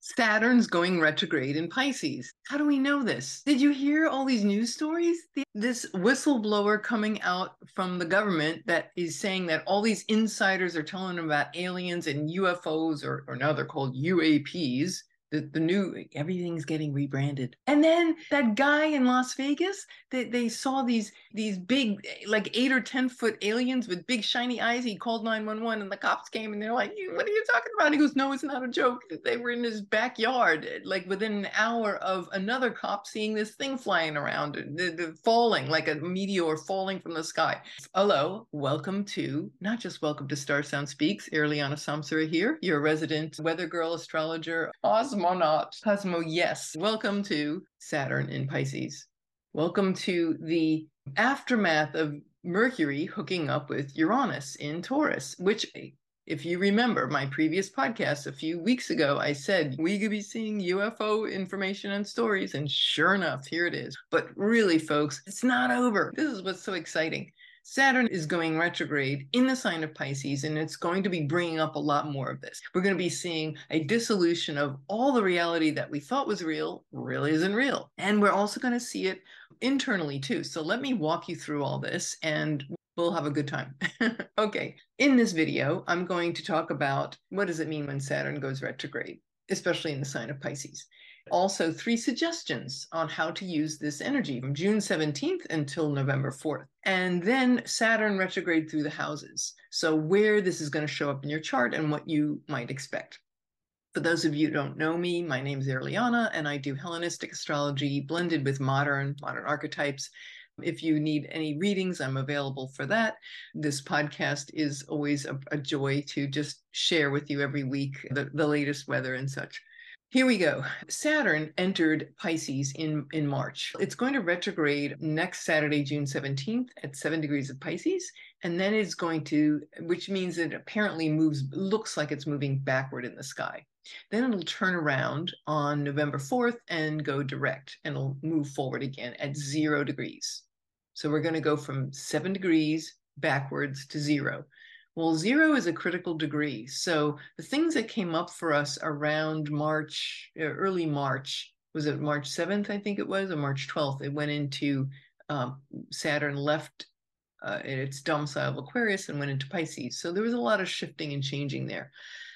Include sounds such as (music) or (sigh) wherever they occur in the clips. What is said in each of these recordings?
Saturn's going retrograde in Pisces. How do we know this? Did you hear all these news stories? This whistleblower coming out from the government that is saying that all these insiders are telling them about aliens and UFOs, or, or now they're called UAPs, the, the new everything's getting rebranded. And then that guy in las vegas they, they saw these these big eh, like eight or ten foot aliens with big shiny eyes. He called 911 and the cops came and they're like what are you talking about? He goes no it's not a joke. They were in his backyard eh, like within an hour of another cop seeing this thing flying around eh, the, the falling like a meteor falling from the sky. Hello welcome to not just welcome to star sound speaks Irlianna Samsara here your resident weather girl astrologer awesome cosmonaut. Cosmo, yes. Welcome to Saturn in Pisces. Welcome to the aftermath of Mercury hooking up with Uranus in Taurus, which, if you remember my previous podcast a few weeks ago, I said we could be seeing UFO information and stories. And sure enough, here it is. But really, folks, it's not over. This is what's so exciting. Saturn is going retrograde in the sign of Pisces, and it's going to be bringing up a lot more of this. We're going to be seeing a dissolution of all the reality that we thought was real, really isn't real. And we're also going to see it internally too. So let me walk you through all this and we'll have a good time. (laughs) okay. In this video, I'm going to talk about what does it mean when Saturn goes retrograde, especially in the sign of Pisces also three suggestions on how to use this energy from June 17th until November 4th. And then Saturn retrograde through the houses. So, where this is going to show up in your chart and what you might expect. For those of you who don't know me, my name is Irlianna, and I do Hellenistic astrology blended with modern, modern archetypes. If you need any readings, I'm available for that. This podcast is always a, a joy to just share with you every week the, the latest weather and such. Here we go. Saturn entered Pisces in, in March. It's going to retrograde next Saturday, June 17th at seven degrees of Pisces. And then it's going to, which means it apparently moves, looks like it's moving backward in the sky. Then it'll turn around on November 4th and go direct and it'll move forward again at zero degrees. So we're going to go from seven degrees backwards to zero. Well, zero is a critical degree. So the things that came up for us around March, uh, early March, was it March 7th, I think it was, or March 12th? It went into um, Saturn left uh, its domicile of Aquarius and went into Pisces. So there was a lot of shifting and changing there.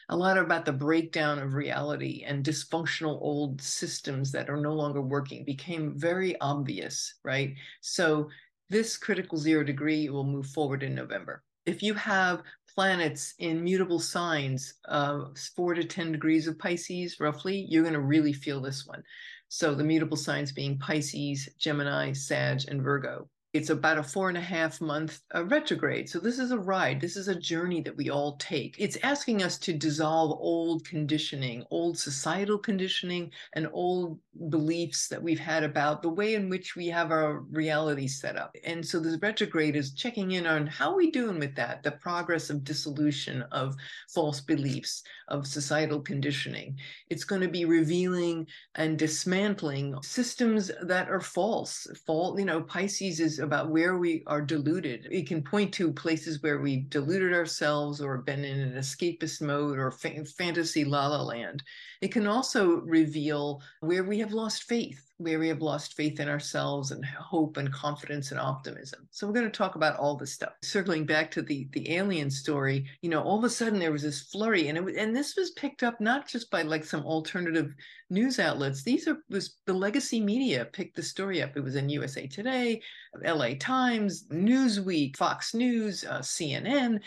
A lot about the breakdown of reality and dysfunctional old systems that are no longer working became very obvious, right? So this critical zero degree will move forward in November if you have planets in mutable signs of four to 10 degrees of Pisces, roughly, you're going to really feel this one. So the mutable signs being Pisces, Gemini, Sag, and Virgo. It's about a four and a half month uh, retrograde. So this is a ride. This is a journey that we all take. It's asking us to dissolve old conditioning, old societal conditioning, and old beliefs that we've had about the way in which we have our reality set up. And so this retrograde is checking in on how are we doing with that, the progress of dissolution of false beliefs, of societal conditioning. It's going to be revealing and dismantling systems that are false. Fall, you know, Pisces is about where we are deluded. It can point to places where we've deluded ourselves or been in an escapist mode or fa- fantasy la la land. It can also reveal where we have lost faith where we have lost faith in ourselves and hope and confidence and optimism. So we're going to talk about all this stuff. Circling back to the the alien story, you know, all of a sudden there was this flurry, and it and this was picked up not just by like some alternative news outlets. These are was the legacy media picked the story up. It was in USA Today, L.A. Times, Newsweek, Fox News, uh, CNN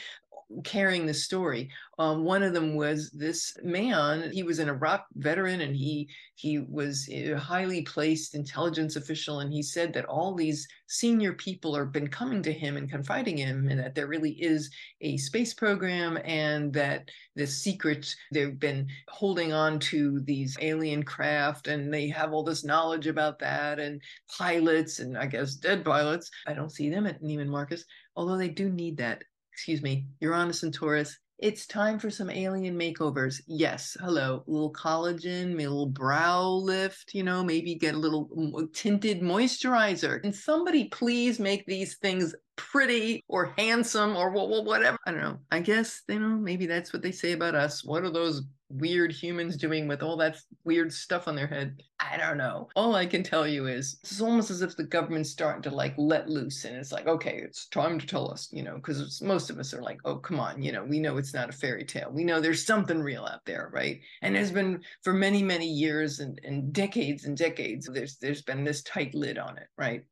carrying the story. Um, one of them was this man. He was an Iraq veteran, and he he was a highly placed intelligence official. And he said that all these senior people have been coming to him and confiding in him, and that there really is a space program, and that the secret they've been holding on to these alien craft, and they have all this knowledge about that, and pilots, and I guess dead pilots. I don't see them at Neiman Marcus, although they do need that excuse me, Uranus and Taurus. It's time for some alien makeovers. Yes, hello, a little collagen, a little brow lift, you know, maybe get a little uh, tinted moisturizer. Can somebody please make these things pretty or handsome or whatever? I don't know. I guess, you know, maybe that's what they say about us. What are those weird humans doing with all that weird stuff on their head? I don't know. All I can tell you is it's almost as if the government's starting to like let loose and it's like, okay, it's time to tell us, you know, because most of us are like, oh, come on, you know, we know it's not a fairy tale. We know there's something real out there, right? And there's been for many, many years and, and decades and decades, there's there's been this tight lid on it, right?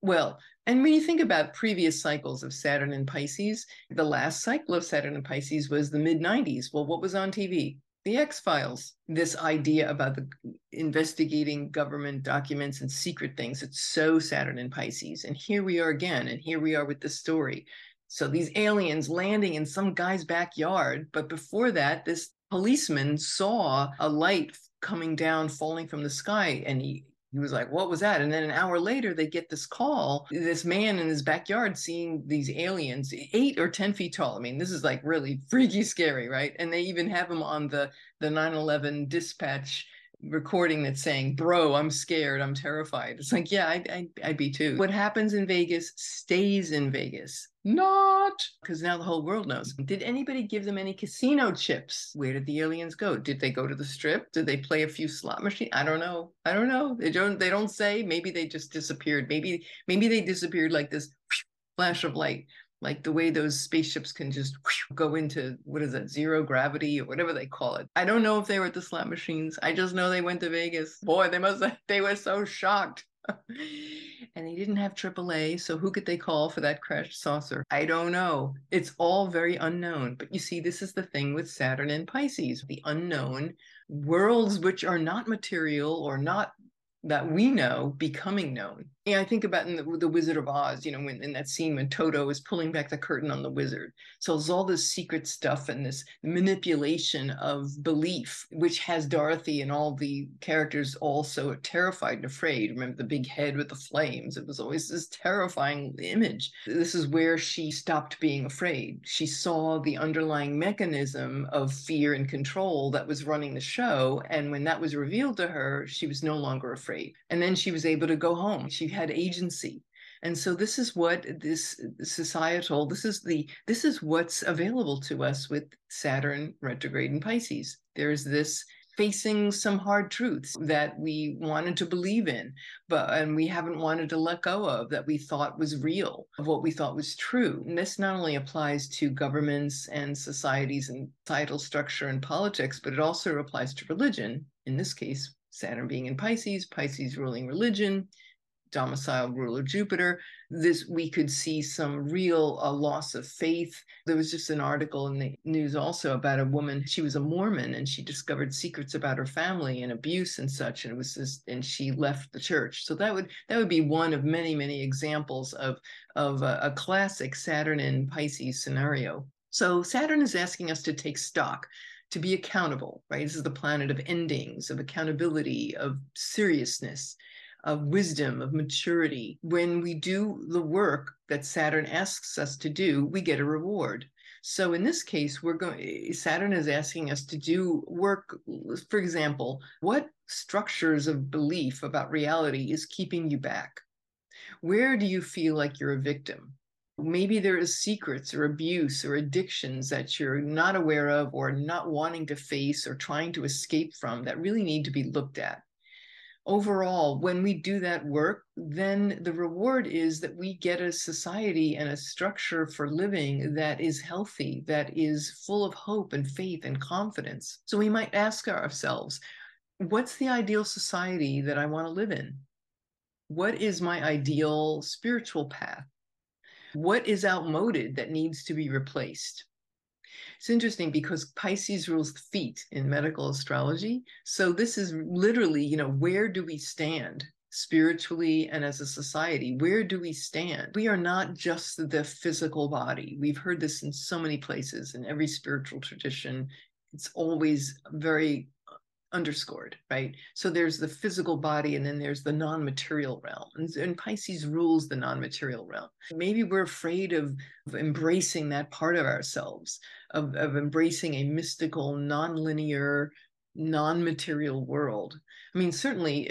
Well, and when you think about previous cycles of Saturn and Pisces, the last cycle of Saturn and Pisces was the mid 90s. Well, what was on TV? The X Files. This idea about the investigating government documents and secret things. It's so Saturn and Pisces. And here we are again. And here we are with the story. So these aliens landing in some guy's backyard. But before that, this policeman saw a light coming down, falling from the sky. And he he was like, What was that? And then an hour later, they get this call this man in his backyard seeing these aliens, eight or 10 feet tall. I mean, this is like really (laughs) freaky scary, right? And they even have him on the, the 9 11 dispatch recording that's saying, Bro, I'm scared. I'm terrified. It's like, Yeah, I'd, I'd, I'd be too. What happens in Vegas stays in Vegas. Not because now the whole world knows. Did anybody give them any casino chips? Where did the aliens go? Did they go to the strip? Did they play a few slot machines? I don't know. I don't know. They don't. They don't say. Maybe they just disappeared. Maybe maybe they disappeared like this flash of light like the way those spaceships can just go into what is it zero gravity or whatever they call it i don't know if they were at the slot machines i just know they went to vegas boy they must have, they were so shocked (laughs) and they didn't have AAA, so who could they call for that crashed saucer? I don't know. It's all very unknown. But you see, this is the thing with Saturn and Pisces the unknown worlds which are not material or not that we know becoming known. Yeah, I think about in the, the, Wizard of Oz, you know, when in that scene when Toto is pulling back the curtain on the wizard. So it's all this secret stuff and this manipulation of belief, which has Dorothy and all the characters also terrified and afraid. Remember the big head with the flames? It was always this terrifying image. This is where she stopped being afraid. She saw the underlying mechanism of fear and control that was running the show. And when that was revealed to her, she was no longer afraid. And then she was able to go home. She had agency. And so this is what this societal this is the this is what's available to us with saturn retrograde in pisces. There's this facing some hard truths that we wanted to believe in but and we haven't wanted to let go of that we thought was real of what we thought was true. And this not only applies to governments and societies and societal structure and politics but it also applies to religion. In this case saturn being in pisces pisces ruling religion domicile ruler Jupiter, this we could see some real uh, loss of faith. There was just an article in the news also about a woman. She was a Mormon and she discovered secrets about her family and abuse and such, and it was just, and she left the church. So that would that would be one of many many examples of of a, a classic Saturn and Pisces scenario. So Saturn is asking us to take stock to be accountable, right? This is the planet of endings, of accountability, of seriousness of wisdom, of maturity. When we do the work that Saturn asks us to do, we get a reward. So in this case, we're going eh, Saturn is asking us to do work, for example, what structures of belief about reality is keeping you back? Where do you feel like you're a victim? Maybe there is secrets or abuse or addictions that you're not aware of or not wanting to face or trying to escape from that really need to be looked at overall, when we do that work, then the reward is that we get a society and a structure for living that is healthy, that is full of hope and faith and confidence. So we might ask ourselves, what's the ideal society that I want to live in? What is my ideal spiritual path? What is outmoded that needs to be replaced? It's interesting because Pisces rules the feet in medical astrology. So this is literally, you know, where do we stand spiritually and as a society? Where do we stand? We are not just the physical body. We've heard this in so many places in every spiritual tradition. It's always very underscored, right? So there's the physical body and then there's the non material realm. And, and, Pisces rules the non material realm. Maybe we're afraid of, of embracing that part of ourselves, of, of embracing a mystical, non linear, non material world. I mean, certainly,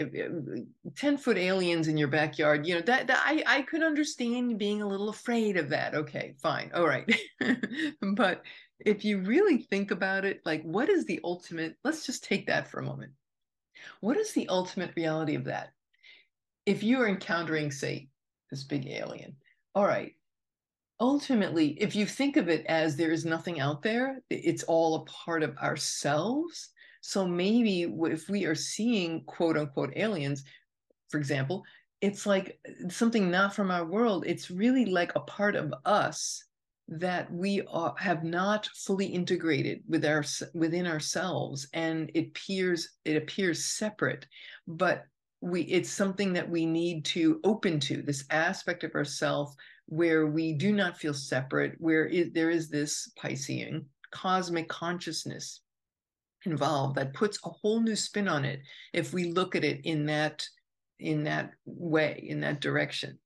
10 foot aliens in your backyard, you know, that, that I, I could understand being a little afraid of that. Okay, fine. All right. (laughs) but if you really think about it, like what is the ultimate? Let's just take that for a moment. What is the ultimate reality of that? If you are encountering, say, this big alien, all right, ultimately, if you think of it as there is nothing out there, it's all a part of ourselves. So maybe if we are seeing quote unquote aliens, for example, it's like uh, something not from our world. It's really like a part of us that we are, have not fully integrated with our within ourselves, and it appears it appears separate, but we it's something that we need to open to this aspect of ourself where we do not feel separate, where there is this Piscean cosmic consciousness involved that puts a whole new spin on it if we look at it in that in that way in that direction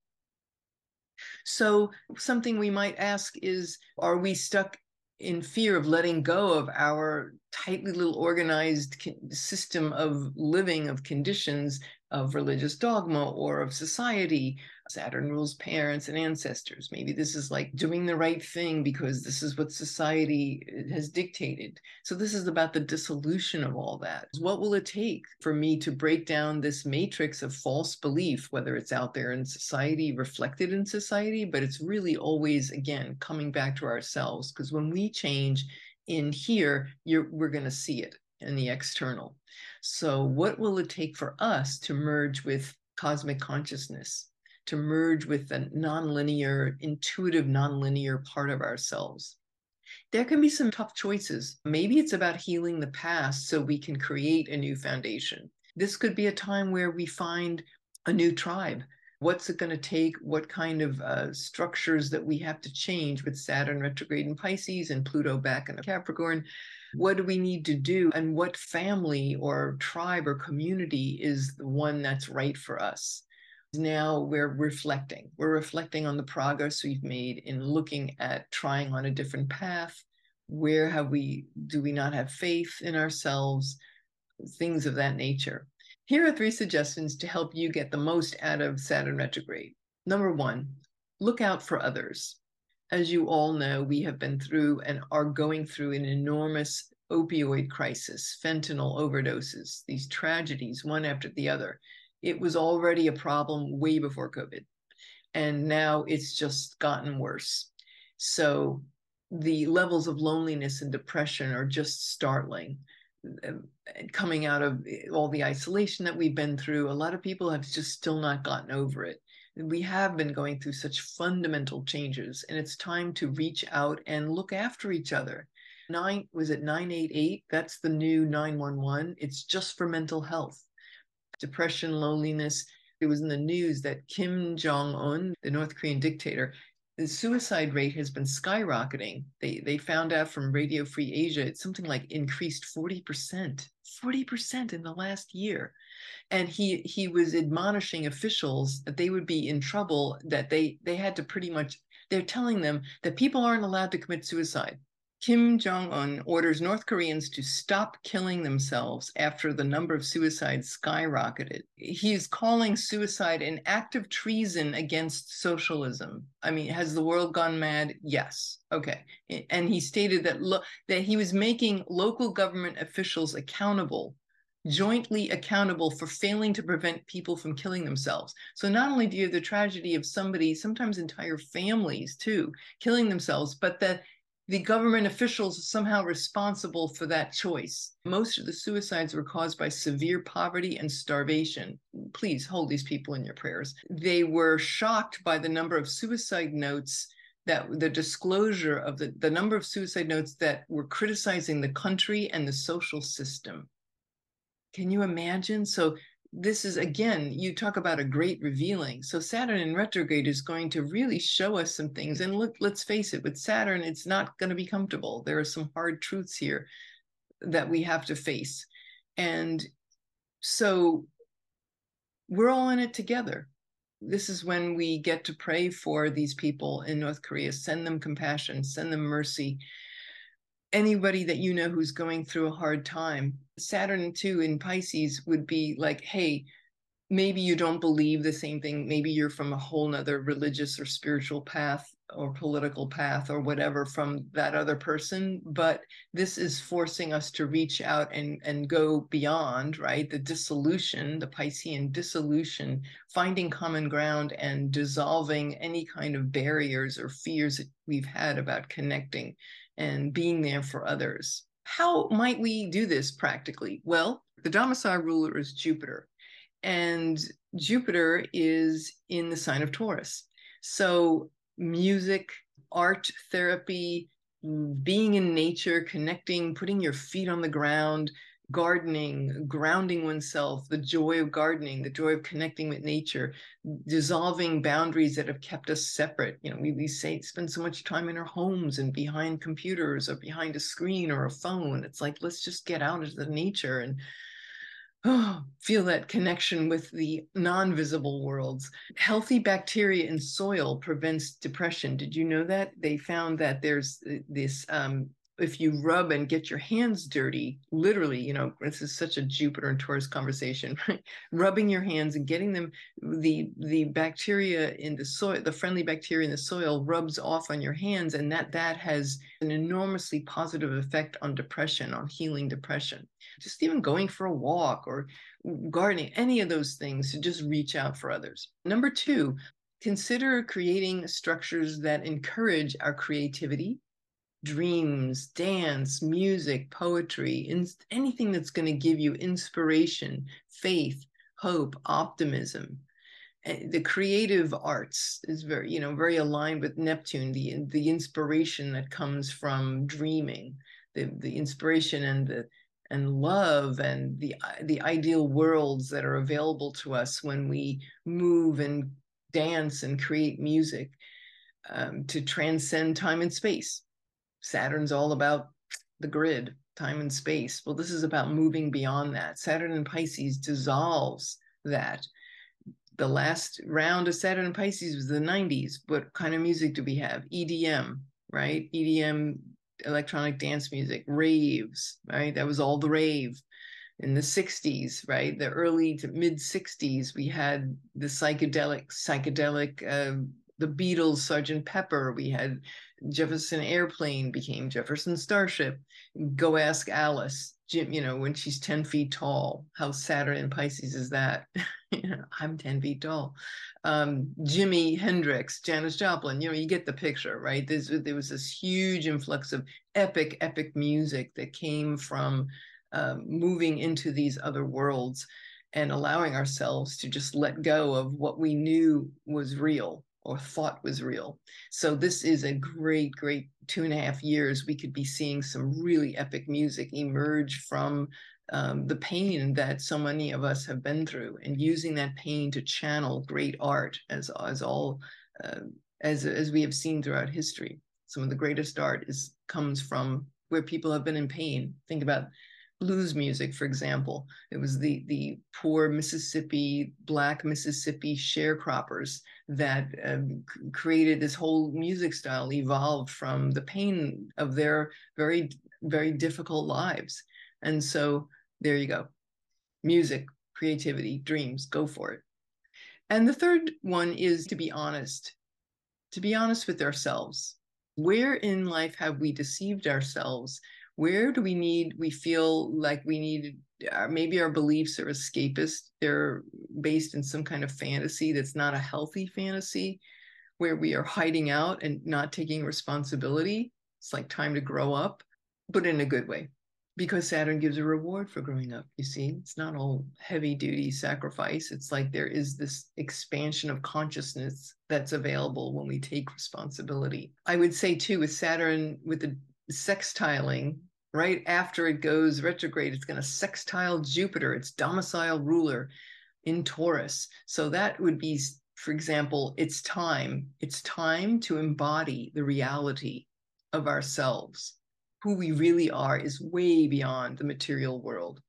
so something we might ask is are we stuck in fear of letting go of our tightly little organized system of living of conditions of religious dogma or of society Saturn rules parents and ancestors. Maybe this is like doing the right thing because this is what society uh, has dictated. So, this is about the dissolution of all that. What will it take for me to break down this matrix of false belief, whether it's out there in society, reflected in society, but it's really always, again, coming back to ourselves? Because when we change in here, we're going to see it in the external. So, what will it take for us to merge with cosmic consciousness? To merge with the nonlinear, intuitive, nonlinear part of ourselves. There can be some tough choices. Maybe it's about healing the past so we can create a new foundation. This could be a time where we find a new tribe. What's it going to take? What kind of uh, structures that we have to change with Saturn retrograde in Pisces and Pluto back in Capricorn? What do we need to do? And what family or tribe or community is the one that's right for us? Now we're reflecting. We're reflecting on the progress we've made in looking at trying on a different path. Where have we, do we not have faith in ourselves? Things of that nature. Here are three suggestions to help you get the most out of Saturn retrograde. Number one, look out for others. As you all know, we have been through and are going through an enormous opioid crisis, fentanyl overdoses, these tragedies, one after the other it was already a problem way before COVID. And now it's just gotten worse. So the levels of loneliness and depression are just startling. Um, coming out of all the isolation that we've been through, a lot of people have just still not gotten over it. We have been going through such fundamental changes, and it's time to reach out and look after each other. Nine was it 988? That's the new 911. It's just for mental health depression, loneliness. It was in the news that Kim Jong un, the North Korean dictator, the suicide rate has been skyrocketing. They they found out from Radio Free Asia it's something like increased 40%, 40% in the last year. And he he was admonishing officials that they would be in trouble that they they had to pretty much they're telling them that people aren't allowed to commit suicide. Kim Jong un orders North Koreans to stop killing themselves after the number of suicides skyrocketed. He is calling suicide an act of treason against socialism. I mean, has the world gone mad? Yes. Okay. And he stated that lo- that he was making local government officials accountable jointly accountable for failing to prevent people from killing themselves. So not only do you have the tragedy of somebody, sometimes entire families too, killing themselves, but that the government officials somehow responsible for that choice. Most of the suicides were caused by severe poverty and starvation. Please hold these people in your prayers. They were shocked by the number of suicide notes that the disclosure of the, the number of suicide notes that were criticizing the country and the social system. Can you imagine? So this is again, you talk about a great revealing. So Saturn in retrograde is going to really show us some things. And look, let's face it, with Saturn, it's not going to be comfortable. There are some hard truths here that we have to face. And so we're all in it together. This is when we get to pray for these people in North Korea, send them compassion, send them mercy, anybody that you know who's going through a hard time. Saturn too in Pisces would be like, hey, maybe you don't believe the same thing. Maybe you're from a whole nother religious or spiritual path. or political path or whatever from that other person but this is forcing us to reach out and and go beyond right the dissolution the piscean dissolution finding common ground and dissolving any kind of barriers or fears that we've had about connecting and being there for others how might we do this practically? Well the domicile ruler is jupiter and jupiter is in the sign of taurus. So music, art therapy, being in nature, connecting, putting your feet on the ground, gardening, grounding oneself, the joy of gardening, the joy of connecting with nature, dissolving boundaries that have kept us separate. You know, we, we say spend so much time in our homes and behind computers or behind a screen or a phone. It's like, let's just get out into the nature and oh, (sighs) feel that connection with the non-visible worlds. Healthy bacteria in soil prevents depression. Did you know that? They found that there's uh, this um, if you rub and get your hands dirty, literally, you know, this is such a Jupiter and Taurus conversation, (laughs) right? Rubbing your hands and getting them, the the bacteria in the soil, the friendly bacteria in the soil rubs off on your hands, and that that has an enormously positive effect on depression, on healing depression. Just even going for a walk or gardening, any of those things to just reach out for others. Number two, consider creating structures that encourage our creativity dreams, dance, music, poetry, in, anything that's going to give you inspiration, faith, hope, optimism. And the creative arts is very, you know, very aligned with Neptune, the the inspiration that comes from dreaming, the the inspiration and the and love and the the ideal worlds that are available to us when we move and dance and create music um, to transcend time and space Saturn's all about the grid, time and space. Well, this is about moving beyond that. Saturn and Pisces dissolves that. The last round of Saturn and Pisces was the 90s. What kind of music do we have? EDM, right? EDM, electronic dance music, raves, right? That was all the rave. In the 60s, right? The early to mid 60s, we had the psychedelic, psychedelic, uh, the Beatles, Sergeant Pepper. We had Jefferson Airplane became Jefferson Starship. Go ask Alice, Jim, you know, when she's 10 feet tall. How Saturn and Pisces is that? (laughs) I'm 10 feet tall. Um, Jimi Hendrix, Janis Joplin, you know, you get the picture, right? There's, there was this huge influx of epic, epic music that came from um, moving into these other worlds and allowing ourselves to just let go of what we knew was real or thought was real. So this is a great, great two and a half years. We could be seeing some really epic music emerge from um, the pain that so many of us have been through, and using that pain to channel great art, as as all uh, as as we have seen throughout history. Some of the greatest art is comes from where people have been in pain. Think about blues music, for example. It was the the poor Mississippi, black Mississippi sharecroppers that um, created this whole music style, evolved from the pain of their very very difficult lives. And so there you go, music, creativity, dreams, go for it. And the third one is to be honest, to be honest with ourselves. Where in life have we deceived ourselves? Where do we need we feel like we need uh, maybe our beliefs are escapist they're based in some kind of fantasy that's not a healthy fantasy where we are hiding out and not taking responsibility. It's like time to grow up but in a good way because saturn gives a reward for growing up you see? It's not all heavy duty sacrifice. It's like there is this expansion of consciousness that's available when we take responsibility. I would say too with saturn with the sextiling right after it goes retrograde, it's going to sextile Jupiter, its domicile ruler in Taurus. So that would be, for example, it's time. It's time to embody the reality of ourselves. Who we really are is way beyond the material world.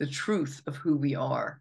The truth of who we are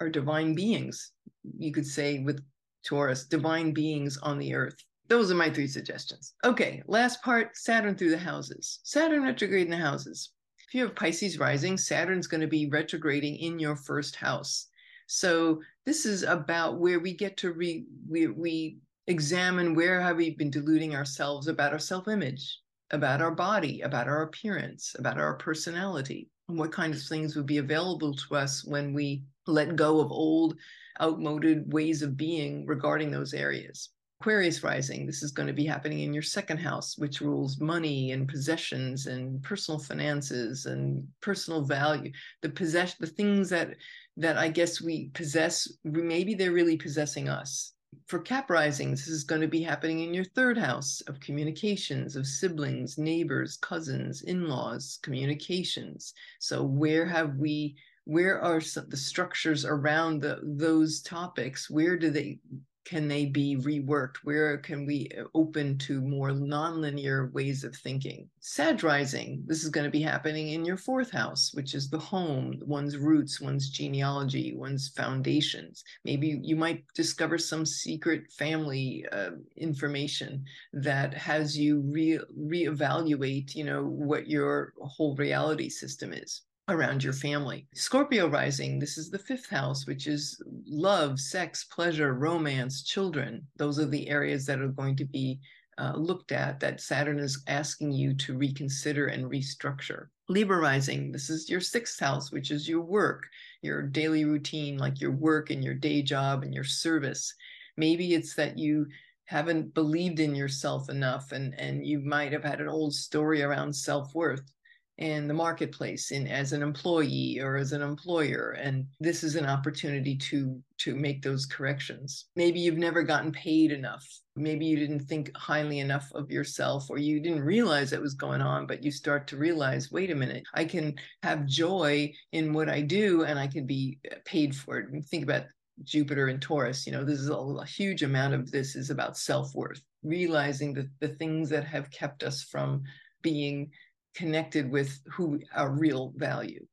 are divine beings. You could say with Taurus, divine beings on the earth those are my three suggestions. Okay, last part Saturn through the houses. Saturn retrograde in the houses. If you have Pisces rising, Saturn's going to be retrograding in your first house. So this is about where we get to re we, we examine where have we been deluding ourselves about our self-image, about our body, about our appearance, about our personality, and what kind of things would be available to us when we let go of old, outmoded ways of being regarding those areas. Aquarius rising, this is going to be happening in your second house, which rules money and possessions and personal finances and personal value. The possession, the things that that I guess we possess, maybe they're really possessing us. For Cap rising, this is going to be happening in your third house of communications, of siblings, neighbors, cousins, in-laws, communications. So where have we where are the structures around the, those topics where do they can they be reworked? Where can we uh, open to more nonlinear ways of thinking? Sag rising, this is going to be happening in your fourth house, which is the home, one's roots, one's genealogy, one's foundations. Maybe you might discover some secret family uh, information that has you re reevaluate, you know, what your whole reality system is around your family. Scorpio rising, this is the fifth house, which is love, sex, pleasure, romance, children. Those are the areas that are going to be uh, looked at that Saturn is asking you to reconsider and restructure. Libra rising, this is your sixth house, which is your work, your daily routine, like your work and your day job and your service. Maybe it's that you haven't believed in yourself enough and, and you might have had an old story around self-worth in the marketplace in as an employee or as an employer and this is an opportunity to to make those corrections. Maybe you've never gotten paid enough. Maybe you didn't think highly enough of yourself or you didn't realize it was going on but you start to realize wait a minute i can have joy in what i do and i can be uh, paid for it. And think about Jupiter and Taurus, you know, this is a, a huge amount of this is about self-worth, realizing that the things that have kept us from being connected with who our real value.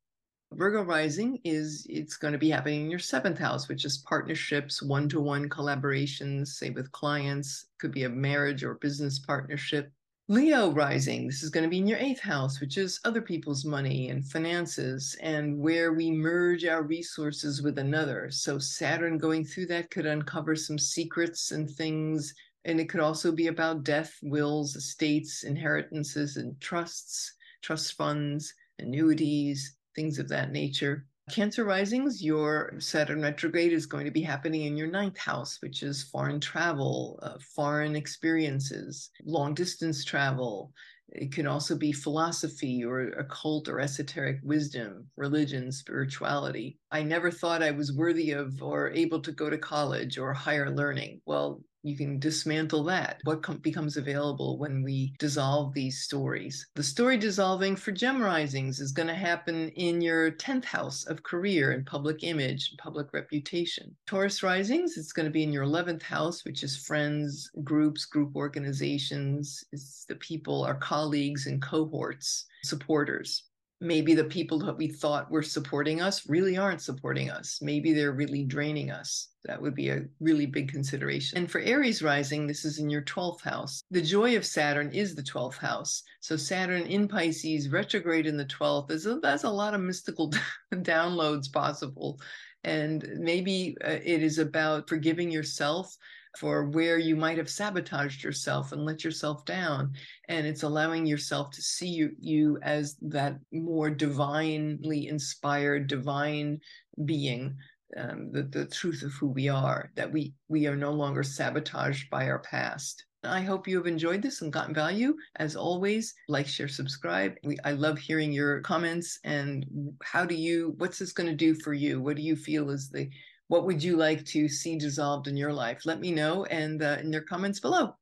Virgo rising is it's going to be happening in your seventh house, which is partnerships, one-to-one collaborations, say with clients, could be a marriage or business partnership. Leo rising, this is going to be in your eighth house, which is other people's money and finances and where we merge our resources with another. So Saturn going through that could uncover some secrets and things and it could also be about death, wills, estates, inheritances, and trusts, trust funds, annuities, things of that nature. Cancer risings, your Saturn retrograde is going to be happening in your ninth house, which is foreign travel, uh, foreign experiences, long distance travel. It can also be philosophy or occult or esoteric wisdom, religion, spirituality. I never thought I was worthy of or able to go to college or higher learning. Well, you can dismantle that. What com- becomes available when we dissolve these stories? The story dissolving for gem risings is going to happen in your 10th house of career and public image, and public reputation. Taurus risings, it's going to be in your 11th house, which is friends, groups, group organizations, it's the people, our colleagues and cohorts, supporters maybe the people that we thought were supporting us really aren't supporting us. Maybe they're really draining us. That would be a really big consideration. And for Aries rising, this is in your 12th house. The joy of Saturn is the 12th house. So Saturn in Pisces, retrograde in the 12th, is a, that's a lot of mystical (laughs) downloads possible. And maybe uh, it is about forgiving yourself for where you might have sabotaged yourself and let yourself down. And it's allowing yourself to see you, you as that more divinely inspired, divine being, um, the, the truth of who we are, that we, we are no longer sabotaged by our past. I hope you have enjoyed this and gotten value. As always, like, share, subscribe. We, I love hearing your comments and how do you, what's this going to do for you? What do you feel is the what would you like to see dissolved in your life? Let me know and uh, in your comments below.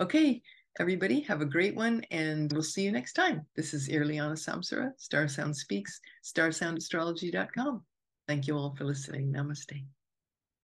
Okay, everybody, have a great one, and we'll see you next time. This is Irlianna Samsara, StarSound Speaks, starsoundastrology.com. Thank you all for listening. Namaste.